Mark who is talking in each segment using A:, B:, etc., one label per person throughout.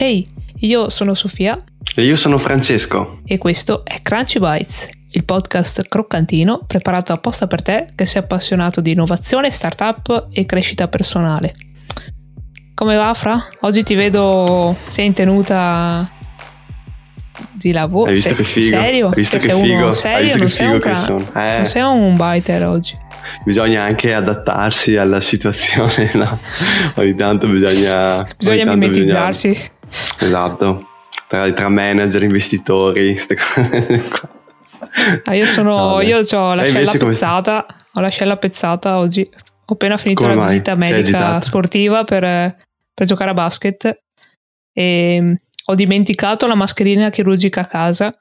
A: Ehi, io sono Sofia.
B: E io sono Francesco.
A: E questo è Crunchy Bites, il podcast croccantino preparato apposta per te che sei appassionato di innovazione, startup e crescita personale. Come va, Fra? Oggi ti vedo, sei in tenuta di lavoro.
B: Hai visto sei, che figo?
A: Serio?
B: Hai visto
A: che
B: figo?
A: Serio?
B: Hai visto
A: non
B: che figo che sono?
A: Eh. Non sei un biter oggi.
B: Bisogna anche adattarsi alla situazione, no? Ogni tanto bisogna...
A: Bisogna mimetizzarsi.
B: Bisogna... Esatto, tra, tra, manager, investitori, queste cose qua.
A: Ah, io sono, no, io ho l'ascella pezzata, ho l'ascella pezzata oggi. Ho appena finito
B: Come
A: la
B: mai?
A: visita medica sportiva per, per giocare a basket e ho dimenticato la mascherina chirurgica a casa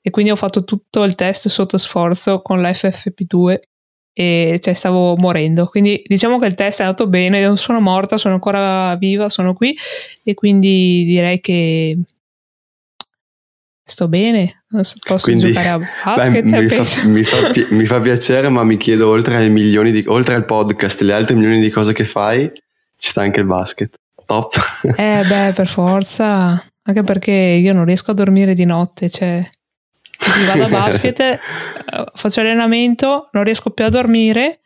A: e quindi ho fatto tutto il test sotto sforzo con la FFP2 e cioè, stavo morendo. Quindi diciamo che il test è andato bene, non sono morta, sono ancora viva, sono qui e quindi direi che sto bene, posso
B: quindi,
A: giocare a basket.
B: Beh, mi, fa, mi, fa, mi, fa, piacere, ma mi chiedo oltre ai milioni di, oltre al podcast e le altre milioni di cose che fai, ci sta anche il basket. Top.
A: Eh beh, per forza, anche perché io non riesco a dormire di notte, cioè vado a basket, eh, faccio allenamento, non riesco più a dormire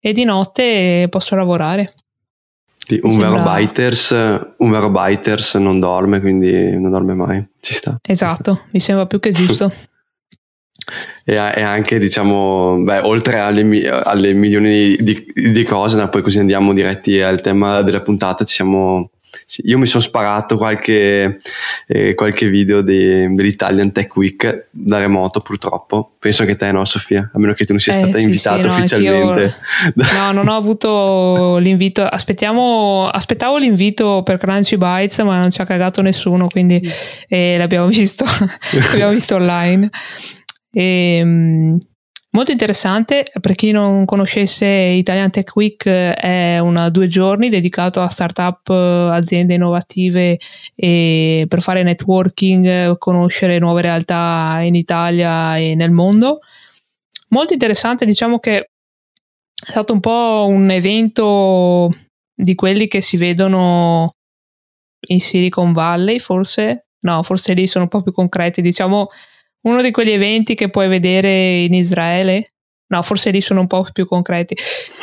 A: e di notte posso lavorare.
B: Sì, un, sembra... vero biters, un vero biters non dorme, quindi non dorme mai. Ci sta.
A: Esatto,
B: ci sta.
A: mi sembra più che giusto.
B: e, e, anche, diciamo, beh, oltre alle, alle milioni di, di cose, no, poi così andiamo diretti al tema della puntata, ci siamo io mi sono sparato qualche, eh, qualche video di, dell'Italian Tech Week da remoto purtroppo. Penso che te no Sofia, a meno che tu non sia
A: eh,
B: stata
A: sì,
B: invitata
A: sì, no,
B: ufficialmente.
A: No, non ho avuto l'invito. Aspettiamo, aspettavo l'invito per Crunchy Bites ma non ci ha cagato nessuno, quindi eh, l'abbiamo visto, l'abbiamo visto online. E, ehm, Molto interessante, per chi non conoscesse Italian Tech Week è una due giorni dedicato a startup, aziende innovative e per fare networking, conoscere nuove realtà in Italia e nel mondo. Molto interessante, diciamo che è stato un po' un evento di quelli che si vedono in Silicon Valley, forse. No, forse lì sono un po' più concreti, diciamo uno di quegli eventi che puoi vedere in Israele. No, forse lì sono un po' più concreti.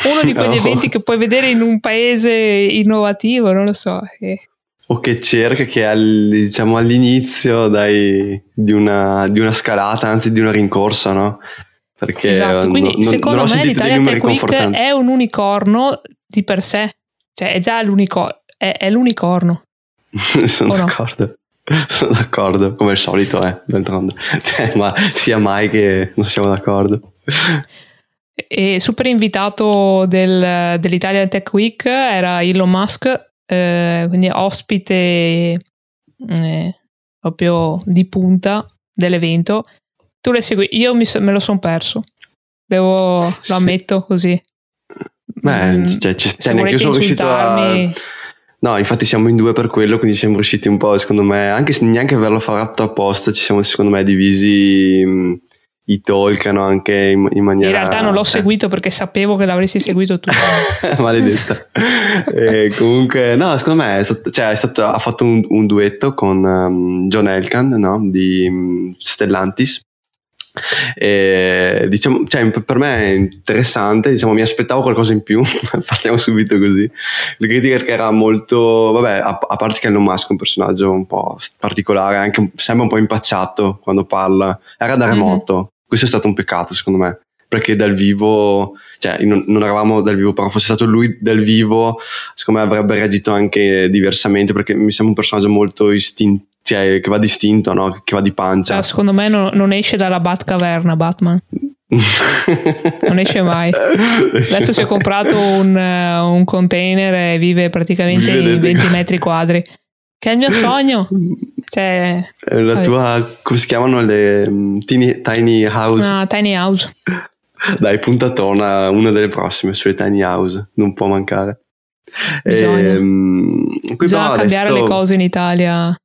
A: Uno di quegli no. eventi che puoi vedere in un paese innovativo, non lo so. E...
B: O che cerca che al, diciamo, all'inizio dai, di, una, di, una, scalata, anzi di una rincorsa, no? Perché
A: esatto, quindi
B: non,
A: secondo
B: non
A: me l'Italia Tech Week è un unicorno di per sé. Cioè è già l'unicorno. È, è l'unicorno.
B: sono d'accordo. Sono d'accordo, come al solito, eh, d'altronde. Cioè, ma sia mai che non siamo d'accordo.
A: E super invitato del, dell'Italia Tech Week era Elon Musk, eh, quindi ospite eh, proprio di punta dell'evento. Tu le segui, io mi, me lo sono perso, Devo, lo ammetto così.
B: Beh, mm, cioè, ci, cioè, neanche io sono riuscito a No, infatti siamo in due per quello, quindi siamo riusciti un po', secondo me, anche se neanche averlo fatto apposta, ci siamo secondo me divisi mh, i talk, no? anche in, in, maniera...
A: In realtà non l'ho eh. seguito perché sapevo che l'avresti seguito tu.
B: Maledetta. comunque, no, secondo me è stato, cioè, è stato, ha fatto un, un duetto con um, John Elkan no? di um, Stellantis e, diciamo, cioè, per me è interessante, diciamo, mi aspettavo qualcosa in più, partiamo subito così. Il critiker era molto, vabbè, a, a, parte che Elon Musk è un personaggio un po' particolare, anche sembra un po' impacciato quando parla, era da remoto, mm-hmm. questo è stato un peccato secondo me, perché dal vivo, cioè non, non, eravamo dal vivo, però fosse stato lui dal vivo, secondo me avrebbe reagito anche diversamente, perché mi sembra un personaggio molto istintivo cioè, che va distinto, no? che va di pancia.
A: Ah, secondo me no, non esce dalla Batcaverna Batman. non esce mai. Adesso si è comprato un, uh, un container e vive praticamente in 20 metri quadri. Che è il mio sogno. Cioè,
B: la tua, come si chiamano le um, tiny, tiny house?
A: Ah, tiny house.
B: Dai, puntatona, una delle prossime sulle tiny house, non può mancare.
A: Bisogna, ehm, Bisogna cambiare adesso... le cose in Italia.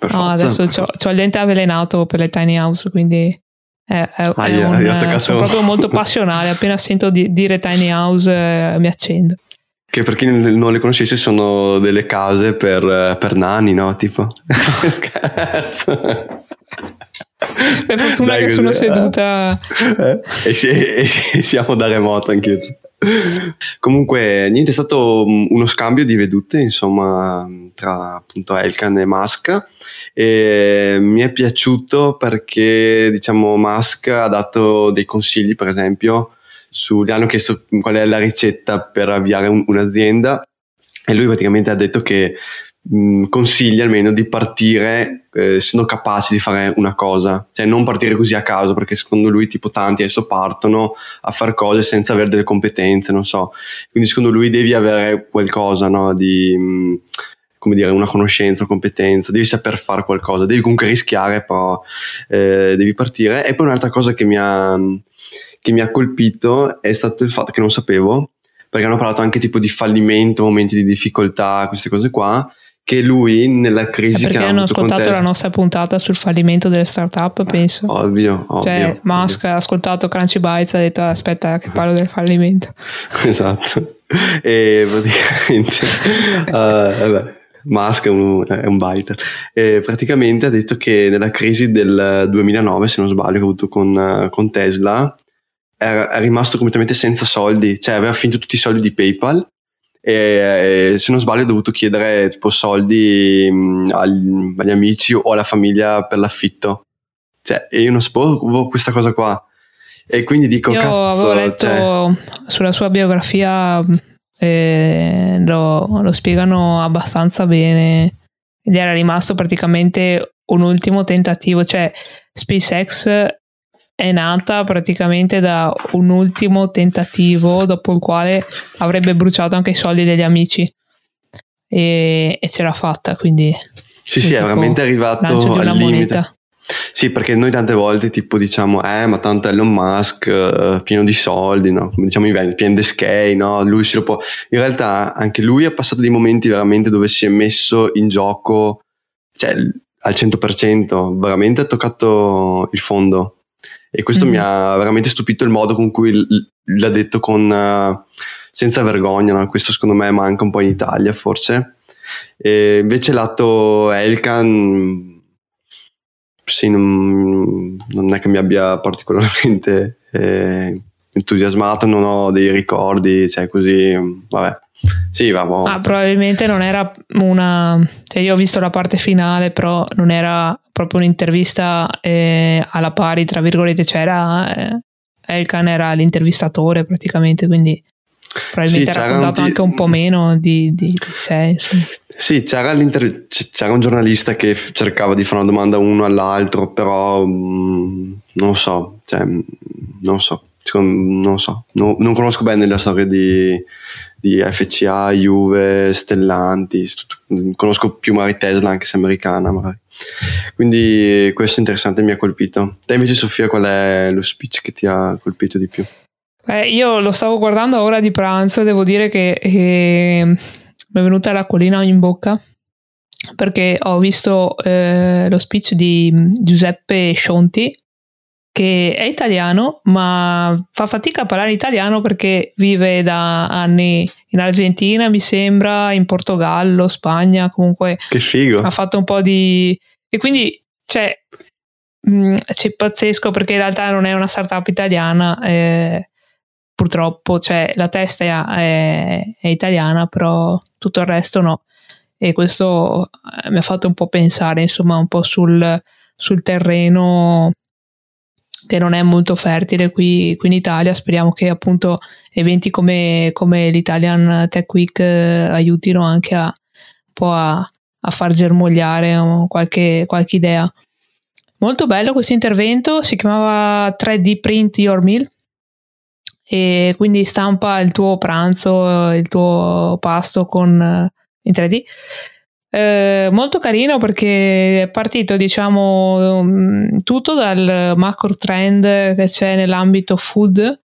B: Per
A: no,
B: forza.
A: adesso ho il dente avvelenato per le tiny house, quindi è, è,
B: ah,
A: è
B: yeah,
A: un, sono proprio molto passionale. Appena sento di, dire tiny house eh, mi accendo.
B: che per chi non le conoscesse sono delle case per, per nani, no? Tipo, scherzo.
A: Per fortuna Dai, che sono seduta.
B: Eh, e, e, e, siamo da remoto anche Comunque, niente, è stato uno scambio di vedute, insomma, tra appunto Elkan e Musk. E mi è piaciuto perché, diciamo, Musk ha dato dei consigli, per esempio, su, gli hanno chiesto qual è la ricetta per avviare un, un'azienda e lui praticamente ha detto che mh, consiglia almeno di partire eh, essendo capaci di fare una cosa, cioè non partire così a caso perché secondo lui tipo tanti adesso partono a fare cose senza avere delle competenze, non so, quindi secondo lui devi avere qualcosa no, di... Mh, come dire, una conoscenza, competenza, devi saper fare qualcosa, devi comunque rischiare, però eh, devi partire. E poi un'altra cosa che mi ha, che mi ha colpito è stato il fatto che non sapevo, perché hanno parlato anche tipo di fallimento, momenti di difficoltà, queste cose qua, che lui nella crisi
A: perché
B: che
A: hanno ascoltato la nostra puntata sul fallimento delle startup penso.
B: ovvio, ovvio
A: cioè
B: ovvio.
A: Musk ha ascoltato Crunchy Bytes e ha detto aspetta che parlo del fallimento.
B: Esatto. E praticamente uh, vabbè Musk è un, è un biter. E praticamente ha detto che nella crisi del 2009 se non sbaglio che ha avuto con, con Tesla era, è rimasto completamente senza soldi, cioè aveva finito tutti i soldi di PayPal e, e se non sbaglio ha dovuto chiedere tipo soldi mh, agli, agli, amici o alla famiglia per l'affitto. Cioè, e io non sapevo questa cosa qua. E quindi dico,
A: io
B: cazzo,
A: avevo letto
B: cioè...
A: sulla sua biografia eh, lo, lo spiegano abbastanza bene ed era rimasto praticamente un ultimo tentativo, cioè SpaceX è nata praticamente da un ultimo tentativo dopo il quale avrebbe bruciato anche i soldi degli amici. E, e ce l'ha fatta quindi
B: sì sì è veramente arrivato al limite. moneta. sì perché noi tante volte tipo diciamo eh ma tanto Elon Musk uh, pieno di soldi no? Come diciamo i pieno di skate no? Lui si lo può in realtà anche lui ha passato dei momenti veramente dove si è messo in gioco cioè al 100% veramente ha toccato il fondo e questo mm-hmm. mi ha veramente stupito il modo con cui l- l'ha detto con, uh, senza vergogna, no? questo secondo me manca un po' in Italia forse. E invece lato Elkan, sì, non, non, è che mi abbia particolarmente eh, entusiasmato, non ho dei ricordi, cioè così, vabbè. Sì, va
A: ah, probabilmente non era una. Cioè, io ho visto la parte finale, però non era proprio un'intervista eh, alla pari, tra virgolette, c'era eh, Elkan era l'intervistatore praticamente, quindi probabilmente sì, ha raccontato un anche un po' meno di, di, di sé. Insomma.
B: Sì, c'era, c'era, un giornalista che cercava di fare una domanda uno all'altro, però mh, mm, non so, cioè, non so, non so, no, non conosco bene la storia di, di FCA, Juve, Stellanti, conosco più magari Tesla anche se americana magari. Quindi questo è interessante, mi ha colpito. Te invece Sofia qual è lo speech che ti ha colpito di più?
A: Beh, io lo stavo guardando a ora di pranzo e devo dire che, che mi è venuta l'acquolina in bocca perché ho visto eh, lo speech di Giuseppe Scionti che è italiano, ma fa fatica a parlare italiano perché vive da anni in Argentina, mi sembra, in Portogallo, Spagna, comunque.
B: Che figo.
A: Ha fatto un po' di... E quindi, cioè, mh, mm, c'è pazzesco perché in realtà non è una startup italiana, eh, purtroppo, cioè, la testa è, è, è italiana, però tutto il resto no. E questo eh, mi ha fatto un po' pensare, insomma, un po' sul, sul terreno che non è molto fertile qui, qui in Italia. Speriamo che appunto eventi come, come l'Italian Tech Week eh, aiutino anche a, un po' a, a far germogliare qualche, qualche idea. Molto bello questo intervento, si chiamava 3D Print Your Meal e quindi stampa il tuo pranzo, il tuo pasto con, eh, in 3D eh, molto carino perché è partito diciamo mm, tutto dal macro trend che c'è nell'ambito food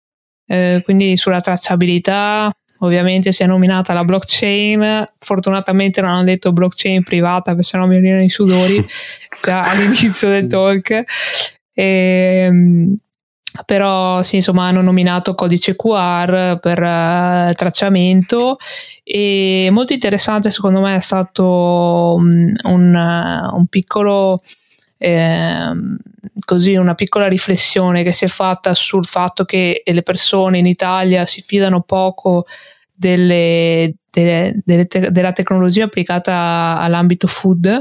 A: eh, quindi sulla tracciabilità. Ovviamente si è nominata la blockchain. Fortunatamente non hanno detto blockchain privata perché sennò mi venivano i sudori già all'inizio del talk. E, ehm, però sì, insomma hanno nominato codice QR per uh, tracciamento e molto interessante secondo me è stato um, un, uh, un, piccolo eh, così una piccola riflessione che si è fatta sul fatto che le persone in Italia si fidano poco delle, delle, delle te- della tecnologia applicata all'ambito food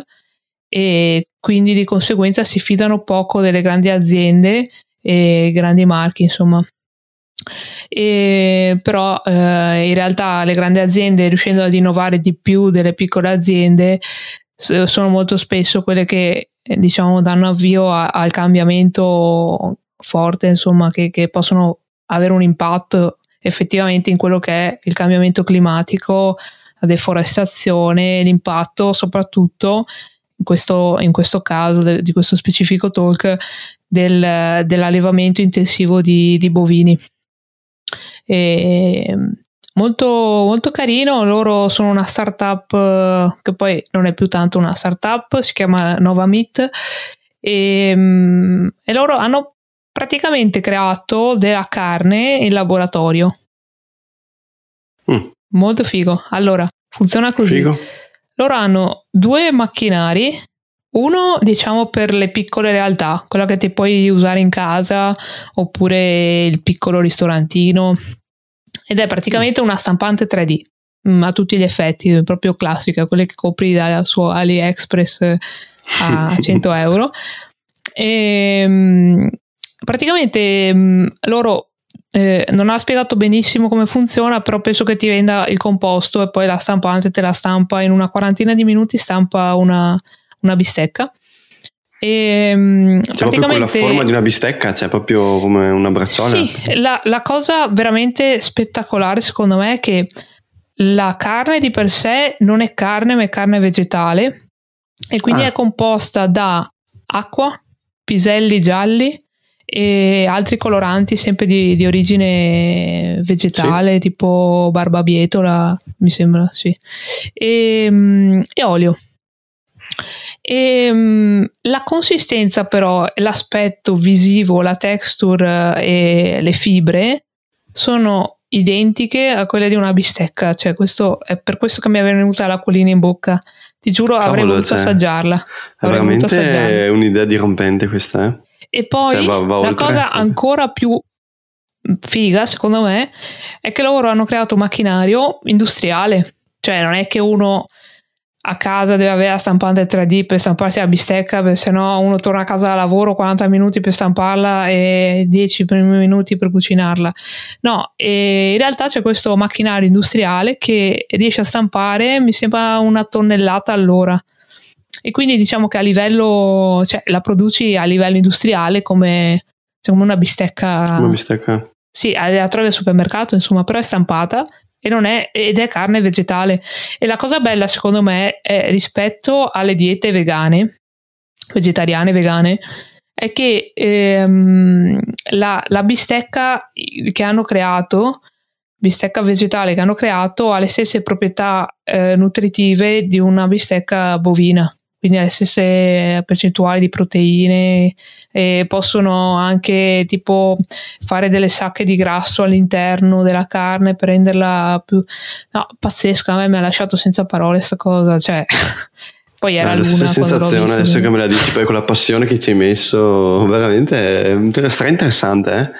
A: e quindi di conseguenza si fidano poco delle grandi aziende e grandi marchi, insomma. E, però eh, in realtà le grandi aziende riuscendo ad innovare di più delle piccole aziende sono molto spesso quelle che diciamo danno avvio a, al cambiamento forte insomma che, che, possono avere un impatto effettivamente in quello che è il cambiamento climatico la deforestazione l'impatto soprattutto in questo, in questo caso de, di questo specifico talk del, dell'allevamento intensivo di, di bovini. E, molto, molto carino, loro sono una startup che poi non è più tanto una startup, si chiama Nova Meat e, e loro hanno praticamente creato della carne in laboratorio. Mm. Molto figo. Allora, funziona così. Figo. Loro hanno due macchinari, uno diciamo per le piccole realtà, quella che ti puoi usare in casa oppure il piccolo ristorantino ed è praticamente una stampante 3D mm, a tutti gli effetti, proprio classica, quelle che copri da su AliExpress a 100 euro. E, ehm, praticamente mm, loro eh, non ha spiegato benissimo come funziona, però penso che ti venda il composto e poi la stampante te la stampa in una quarantina di minuti, stampa una, una bistecca.
B: E, ehm, c'è praticamente... proprio la forma di una bistecca, c'è proprio come una bracciona.
A: Sì, la, la cosa veramente spettacolare secondo me è che la carne di per sé non è carne, ma è carne vegetale e quindi ah. è composta da acqua, piselli gialli, e altri coloranti sempre di, di origine vegetale, sì. tipo barbabietola, mi sembra, sì, e, mm, e olio. E, um, la consistenza però, l'aspetto visivo, la texture e le fibre sono identiche a quelle di una bistecca, cioè questo è per questo che mi è venuta l'acquolina in bocca. Ti giuro, Cavolo, avrei voluto cioè, assaggiarla.
B: È veramente un'idea dirompente questa, eh?
A: E poi cioè, va, va la cosa ancora più figa, secondo me, è che loro hanno creato un macchinario industriale. Cioè, non è che uno a casa deve avere la stampante 3D per stamparsi la bistecca, perché se no uno torna a casa da lavoro 40 minuti per stamparla e 10 minuti per cucinarla. No, in realtà c'è questo macchinario industriale che riesce a stampare, mi sembra una tonnellata all'ora e quindi diciamo che a livello, cioè la produci a livello industriale come, cioè, come una bistecca.
B: Una bistecca.
A: Sì, la trovi al supermercato, insomma, però è stampata e non è, ed è carne vegetale. E la cosa bella, secondo me, è rispetto alle diete vegane, vegetariane, vegane, è che ehm, la, la bistecca che hanno creato bistecca vegetale che hanno creato ha le stesse proprietà eh, nutritive di una bistecca bovina quindi ha le stesse percentuali di proteine e possono anche tipo fare delle sacche di grasso all'interno della carne per renderla più no, pazzesco a me mi ha lasciato senza parole questa cosa cioè poi era eh,
B: la stessa sensazione adesso che me la dici poi con la passione che ci hai messo veramente è stra interessante eh?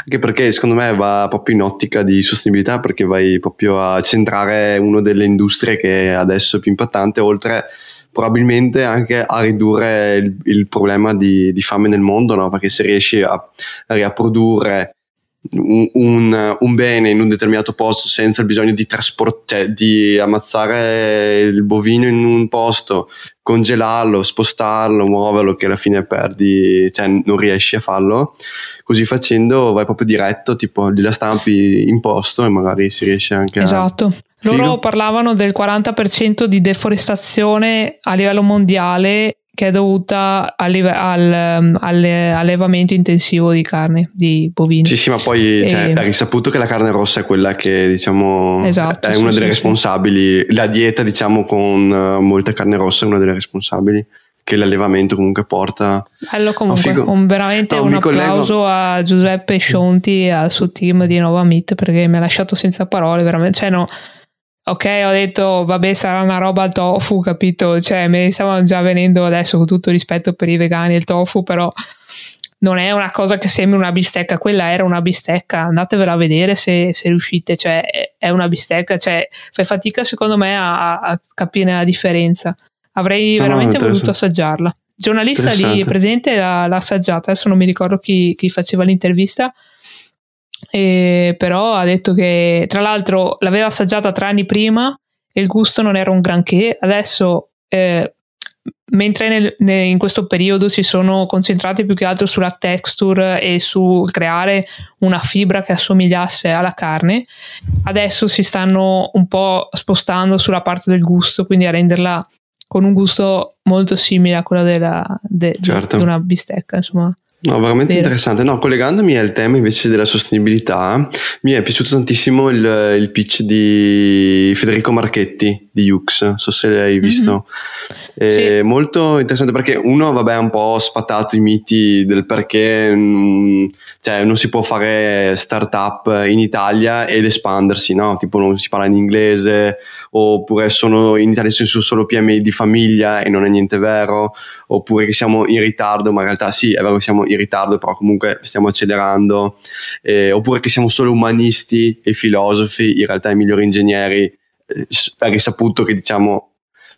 B: anche perché secondo me va proprio in ottica di sostenibilità perché vai proprio a centrare una delle industrie che è adesso più impattante oltre probabilmente anche a ridurre il, il problema di, di, fame nel mondo, no? perché se riesci a, a produrre un, un, un, bene in un determinato posto senza il bisogno di trasportare, cioè di ammazzare il bovino in un posto, congelarlo, spostarlo, muoverlo, che alla fine perdi, cioè non riesci a farlo. Così facendo vai proprio diretto, tipo gliela stampi in posto e magari si riesce anche
A: esatto. a... Esatto loro Figo. parlavano del 40% di deforestazione a livello mondiale che è dovuta al, al, all'allevamento intensivo di carne, di bovini.
B: Sì, sì, ma poi e... cioè, è risaputo che la carne rossa è quella che diciamo esatto, è una sì, delle sì, responsabili. Sì. La dieta, diciamo, con uh, molta carne rossa è una delle responsabili che l'allevamento comunque porta.
A: Bello comunque, un, veramente no, un applauso collego... a Giuseppe Scionti e al suo team di Nova Meet perché mi ha lasciato senza parole, veramente, cioè no, ok, ho detto vabbè sarà una roba al tofu, capito, cioè mi stavano già venendo adesso con tutto rispetto per i vegani e il tofu, però non è una cosa che sembra una bistecca, quella era una bistecca, andatevela a vedere se, se riuscite, cioè è una bistecca, cioè fai fatica secondo me a, a capire la differenza. Avrei no, veramente voluto assaggiarla. Il giornalista lì presente l'ha, l'ha, assaggiata, adesso non mi ricordo chi, chi faceva l'intervista, e però ha detto che tra l'altro l'aveva assaggiata tre anni prima e il gusto non era un granché, adesso eh, mentre nel, nel, in questo periodo si sono concentrati più che altro sulla texture e su creare una fibra che assomigliasse alla carne, adesso si stanno un po' spostando sulla parte del gusto, quindi a renderla con un gusto molto simile a quello della, de, certo. di una bistecca, insomma.
B: No, veramente Vero. interessante. No, collegandomi al tema invece della sostenibilità, mi è piaciuto tantissimo il, il pitch di Federico Marchetti di Ux, non so se l'hai visto. Mm-hmm. Sì. Molto interessante perché uno, vabbè, ha un po' sfatato i miti del perché mh, mm, cioè, non si può fare startup in Italia ed espandersi, no? Tipo non si parla in inglese, oppure sono in Italia sono solo PMI di famiglia e non è niente vero, oppure che siamo in ritardo, ma in realtà sì, è vero che siamo in ritardo, però comunque stiamo accelerando, eh, oppure che siamo solo umanisti e filosofi, in realtà i migliori ingegneri, eh, è risaputo che diciamo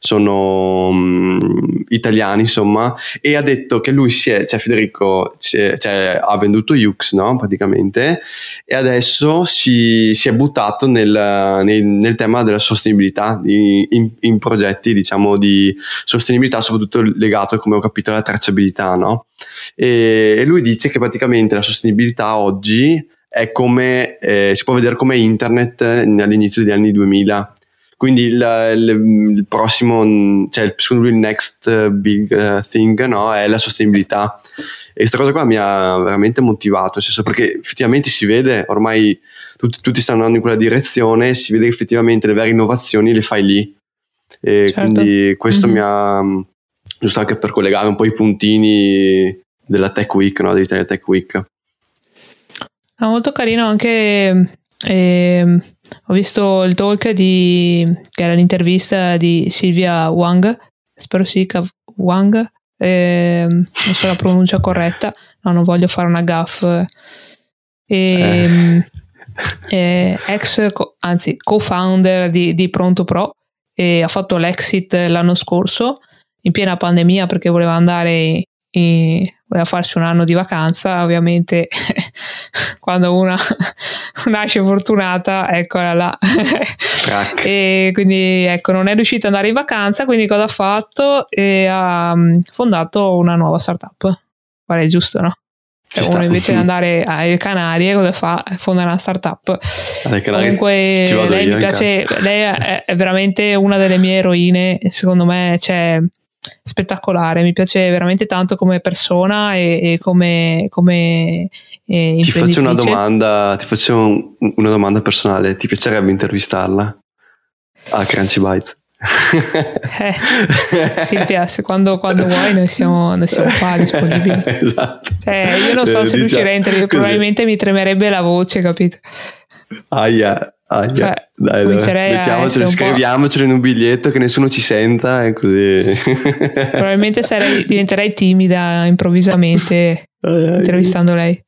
B: sono um, italiani insomma e ha detto che lui si è, cioè Federico è, cioè, ha venduto Ux no praticamente e adesso si, si è buttato nel, nel, nel, tema della sostenibilità in, in, in, progetti diciamo di sostenibilità soprattutto legato come ho capito alla tracciabilità no? E, e lui dice che praticamente la sostenibilità oggi è come eh, si può vedere come internet all'inizio degli anni 2000 quindi il, il, il prossimo, cioè secondo lui il next big thing no, è la sostenibilità. E questa cosa qua mi ha veramente motivato, nel senso perché effettivamente si vede, ormai tutti, tutti stanno andando in quella direzione, si vede che effettivamente le vere innovazioni le fai lì. E certo. quindi questo mm-hmm. mi ha, giusto anche per collegare un po' i puntini della Tech Week, no, dell'Italia Tech Week.
A: È molto carino anche... Eh, ho visto il talk di, che era l'intervista di Silvia Wang, spero si dica Wang, eh, non so la pronuncia corretta, no, non voglio fare una gaff. Eh, eh, ex, anzi, co-founder di, di Pronto Pro e ha fatto l'exit l'anno scorso in piena pandemia perché voleva andare in, voleva farsi un anno di vacanza, ovviamente quando una nasce fortunata, eccola là. e quindi ecco, non è riuscita ad andare in vacanza, quindi cosa ha fatto? E ha mm, fondato una nuova startup. Pare giusto, no? Se uno invece di andare alle Canarie, cosa fa? Fonda una startup. Comunque, lei mi piace, lei è, è veramente una delle mie eroine, secondo me c'è spettacolare, mi piace veramente tanto come persona e, e come, come
B: eh, Ti faccio una domanda, ti faccio una domanda personale, ti piacerebbe intervistarla a Crunchy Byte?
A: eh, Silvia, quando, quando vuoi noi siamo, noi siamo qua disponibili. esatto. Eh, io non so eh, se diciamo, riuscirei a intervistare, probabilmente mi tremerebbe la voce, capito?
B: Aia, Ah, cioè, dai. Mettiamocelo, scriviamocelo in un biglietto che nessuno ci senta e così.
A: Probabilmente sarei, diventerei timida improvvisamente intervistando lei.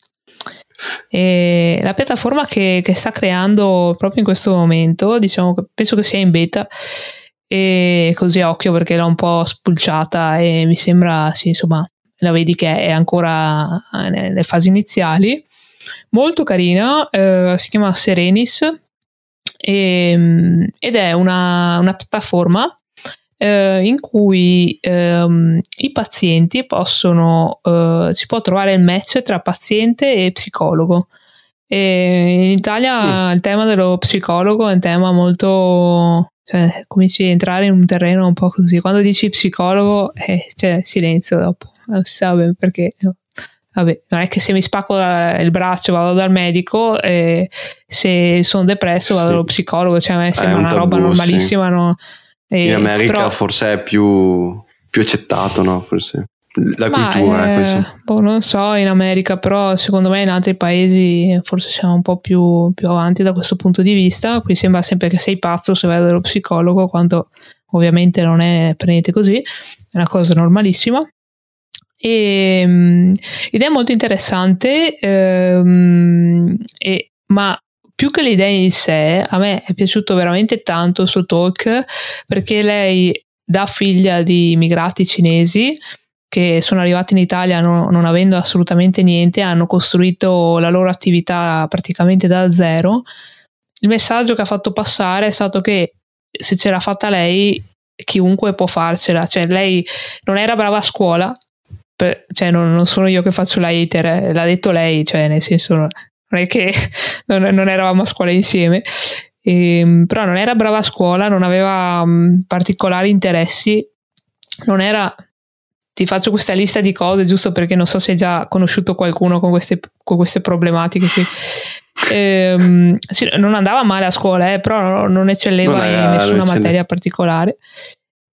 A: E la piattaforma che, che, sta creando proprio in questo momento, diciamo che penso che sia in beta, e così a occhio perché l'ho un po' spulciata e mi sembra, sì, insomma, la vedi che è ancora nelle fasi iniziali. Molto carina, eh, si chiama Serenis e, ehm, ed è una, una piattaforma eh, in cui ehm, i pazienti possono, eh, si può trovare il match tra paziente e psicologo. E in Italia mm. il tema dello psicologo è un tema molto cioè, cominci a entrare in un terreno un po' così. Quando dici psicologo, eh, c'è silenzio dopo, non si sa bene perché. No? Vabbè, non è che se mi spacco il braccio vado dal medico e se sono depresso vado sì. dallo psicologo, cioè a me sembra un una tabù, roba normalissima. Sì. No?
B: E, In America però, forse è più più accettato, no? Forse la Ma cultura.
A: Eh, eh boh, non so in America, però secondo me in altri paesi forse siamo un po' più, più, avanti da questo punto di vista. Qui sembra sempre che sei pazzo se vai dallo psicologo, quando ovviamente non è per niente così, è una cosa normalissima. E, um, ed è molto interessante, um, e, ma più che l'idea in sé, a me è piaciuto veramente tanto il suo talk perché lei da figlia di immigrati cinesi che sono arrivati in Italia non, non, avendo assolutamente niente, hanno costruito la loro attività praticamente da zero. Il messaggio che ha fatto passare è stato che se ce l'ha fatta lei, chiunque può farcela. Cioè, lei non era brava a scuola, per, cioè non, non, sono io che faccio la hater, eh, l'ha detto lei, cioè nel senso non è che non, non eravamo a scuola insieme. E, ehm, però non era brava a scuola, non aveva um, particolari interessi, non era ti faccio questa lista di cose giusto perché non so se hai già conosciuto qualcuno con queste, con queste problematiche qui. Ehm, sì, non andava male a scuola, eh, però non eccelleva non in nessuna materia particolare.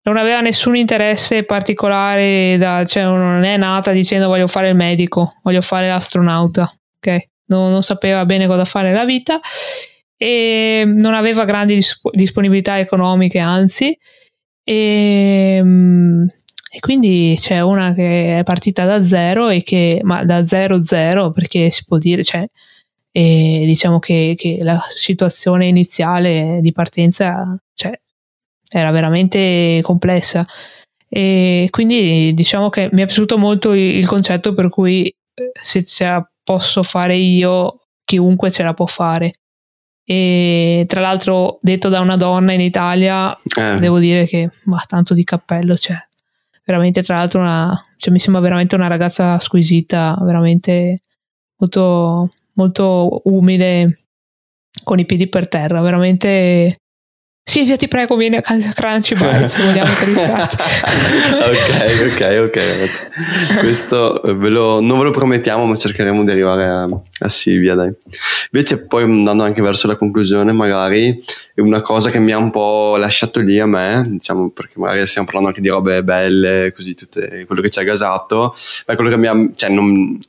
A: Non aveva nessun interesse particolare, da, cioè non è nata dicendo voglio fare il medico, voglio fare l'astronauta, ok? Non, non sapeva bene cosa fare nella vita e non aveva grandi disponibilità economiche, anzi. E, ehm, e quindi c'è una che è partita da zero e che, ma da zero zero, perché si può dire, cioè, e diciamo che, che, la situazione iniziale di partenza era veramente complessa. E quindi diciamo che mi è piaciuto molto il concetto per cui eh, se ce la posso fare io, chiunque ce la può fare. E tra l'altro, detto da una donna in Italia, eh. devo dire che ma tanto di cappello c'è. Cioè, veramente tra l'altro una, cioè, mi sembra veramente una ragazza squisita, veramente molto, molto umile, con i piedi per terra, veramente Silvia, ti prego, vieni a Crunchy Bites, vogliamo intervistarti.
B: ok, ok, ok, ragazzi. Questo eh, ve lo, non ve lo promettiamo, ma cercheremo di arrivare a, a, Silvia, dai. Invece, poi andando anche verso la conclusione, magari una cosa che mi ha un po' lasciato lì a me, diciamo, perché magari stiamo parlando anche di robe belle, così, tutte, quello che ci ha gasato, ma quello che mi ha, cioè, non,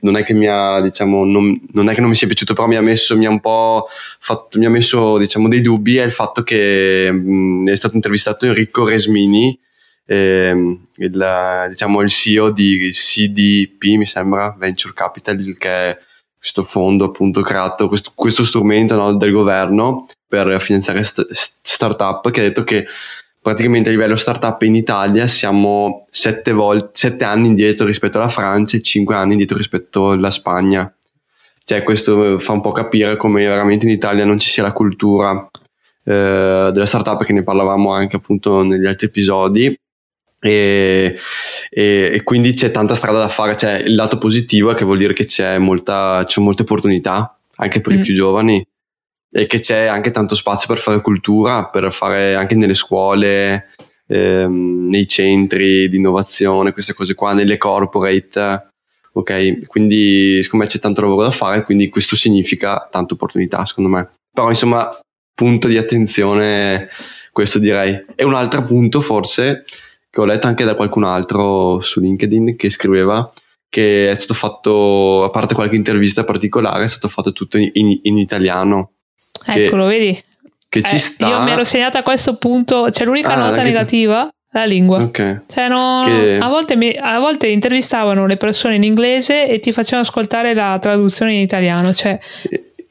B: non è che mi ha, diciamo, non, non, è che non mi sia piaciuto, però mi ha messo, mi ha un po' fatto, mi ha messo, diciamo, dei dubbi è il fatto che mh, è stato intervistato Enrico Resmini, ehm, il, diciamo, il CEO di CDP, mi sembra, Venture Capital, che è questo fondo appunto creato, questo, questo strumento no, del governo per finanziare st- startup, che ha detto che praticamente a livello startup in Italia siamo sette, volte, sette anni indietro rispetto alla Francia e cinque anni indietro rispetto alla Spagna. Cioè, questo fa un po' capire come veramente in Italia non ci sia la cultura eh, della startup, che ne parlavamo anche appunto negli altri episodi. E, e, e, quindi c'è tanta strada da fare. Cioè, il lato positivo è che vuol dire che c'è, molta, c'è molte opportunità anche per mm. i più giovani e che c'è anche tanto spazio per fare cultura, per fare anche nelle scuole, ehm, nei centri di innovazione, queste cose qua, nelle corporate. Ok, quindi secondo me c'è tanto lavoro da fare, quindi questo significa tante opportunità, secondo me. Però insomma, punto di attenzione, questo direi. E un altro punto forse che ho letto anche da qualcun altro su LinkedIn che scriveva che è stato fatto, a parte qualche intervista particolare, è stato fatto tutto in, in, in italiano
A: Eccolo, vedi?
B: Che ci eh, sta.
A: Io mi ero segnata a questo punto, c'è cioè l'unica ah, nota negativa. Ti... La lingua.
B: Okay.
A: Cioè, no, che... a, volte mi, a, volte intervistavano le persone in inglese e ti facevano ascoltare la traduzione in italiano. Cioè,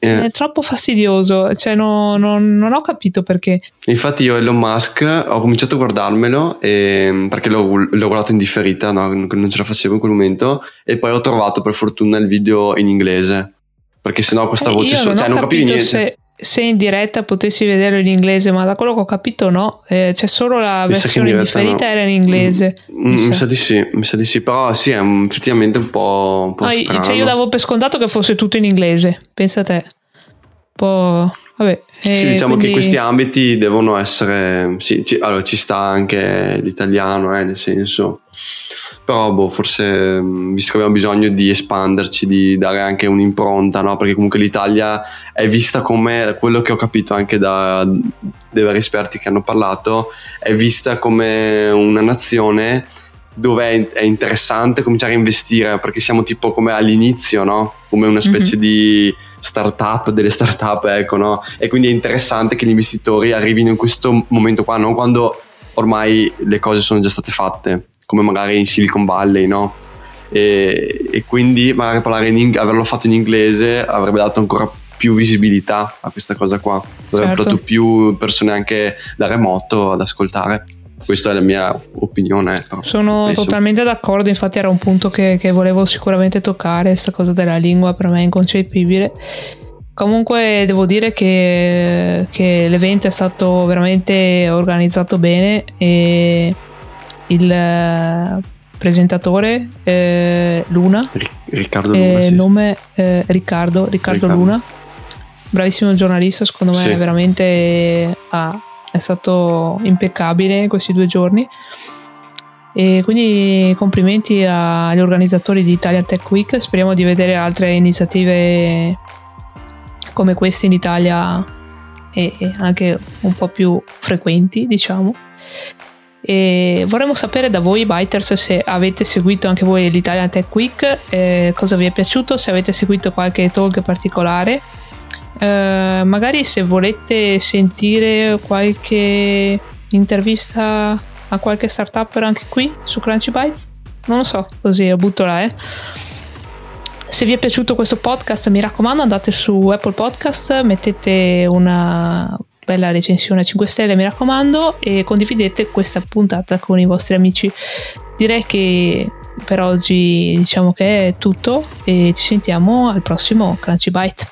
A: eh. È troppo fastidioso, cioè no, no, non ho capito perché.
B: Infatti io Elon Musk ho cominciato a guardarmelo e, perché l'ho, l'ho guardato in differita, no? non ce la facevo in quel momento e poi ho trovato per fortuna il video in inglese perché sennò questa eh, voce so, cioè non capivi niente.
A: Se, se, in diretta potessi vederlo in inglese, ma da quello che ho capito no, eh, c'è solo la mi versione differita no. era in inglese.
B: Mm, mi, mi, sa. di sì, mi sa di sì, però sì, è un, effettivamente un po', un po no, strano.
A: Cioè io davo per scontato che fosse tutto in inglese, pensa te. Un po'... Vabbè,
B: eh, sì, diciamo quindi... che questi ambiti devono essere... Sì, ci, allora ci sta anche l'italiano, eh, nel senso però boh, forse mm, visto che abbiamo bisogno di espanderci, di dare anche un'impronta, no? perché comunque l'Italia è vista come quello che ho capito anche da, dei vari esperti che hanno parlato, è vista come una nazione dove è interessante cominciare a investire perché siamo tipo come all'inizio, no? Come una specie mm-hmm. di startup, delle startup, ecco, no? E quindi è interessante che gli investitori arrivino in questo momento qua, non quando ormai le cose sono già state fatte, come magari in Silicon Valley, no? E, e quindi magari parlare in, averlo fatto in inglese avrebbe dato ancora più visibilità a questa cosa qua, avrebbe certo. portato più persone anche da remoto ad ascoltare questa è la mia opinione.
A: Sono penso. totalmente d'accordo, infatti era un punto che, che volevo sicuramente toccare, questa cosa della lingua per me è inconcepibile. Comunque devo dire che, che l'evento è stato veramente organizzato bene e il presentatore eh, Luna,
B: Riccardo Luna,
A: eh, sì. nome eh, Riccardo, Riccardo, Riccardo, Luna, bravissimo giornalista, secondo me sì. veramente ha, è stato impeccabile questi due giorni. E quindi complimenti agli organizzatori di Italia Tech Week, speriamo di vedere altre iniziative come queste in Italia e anche un po' più frequenti, diciamo. E vorremmo sapere da voi, Biters, se avete seguito anche voi l'Italia Tech Week, eh, cosa vi è piaciuto, se avete seguito qualche talk particolare eh, magari se volete sentire qualche intervista a qualche startup anche qui su Crunchy Bytes, non lo so, così butto là, eh. Se vi è piaciuto questo podcast, mi raccomando, andate su Apple Podcast, mettete una bella recensione a 5 stelle, mi raccomando, e condividete questa puntata con i vostri amici. Direi che per oggi diciamo che è tutto e ci sentiamo al prossimo Crunchy Bite.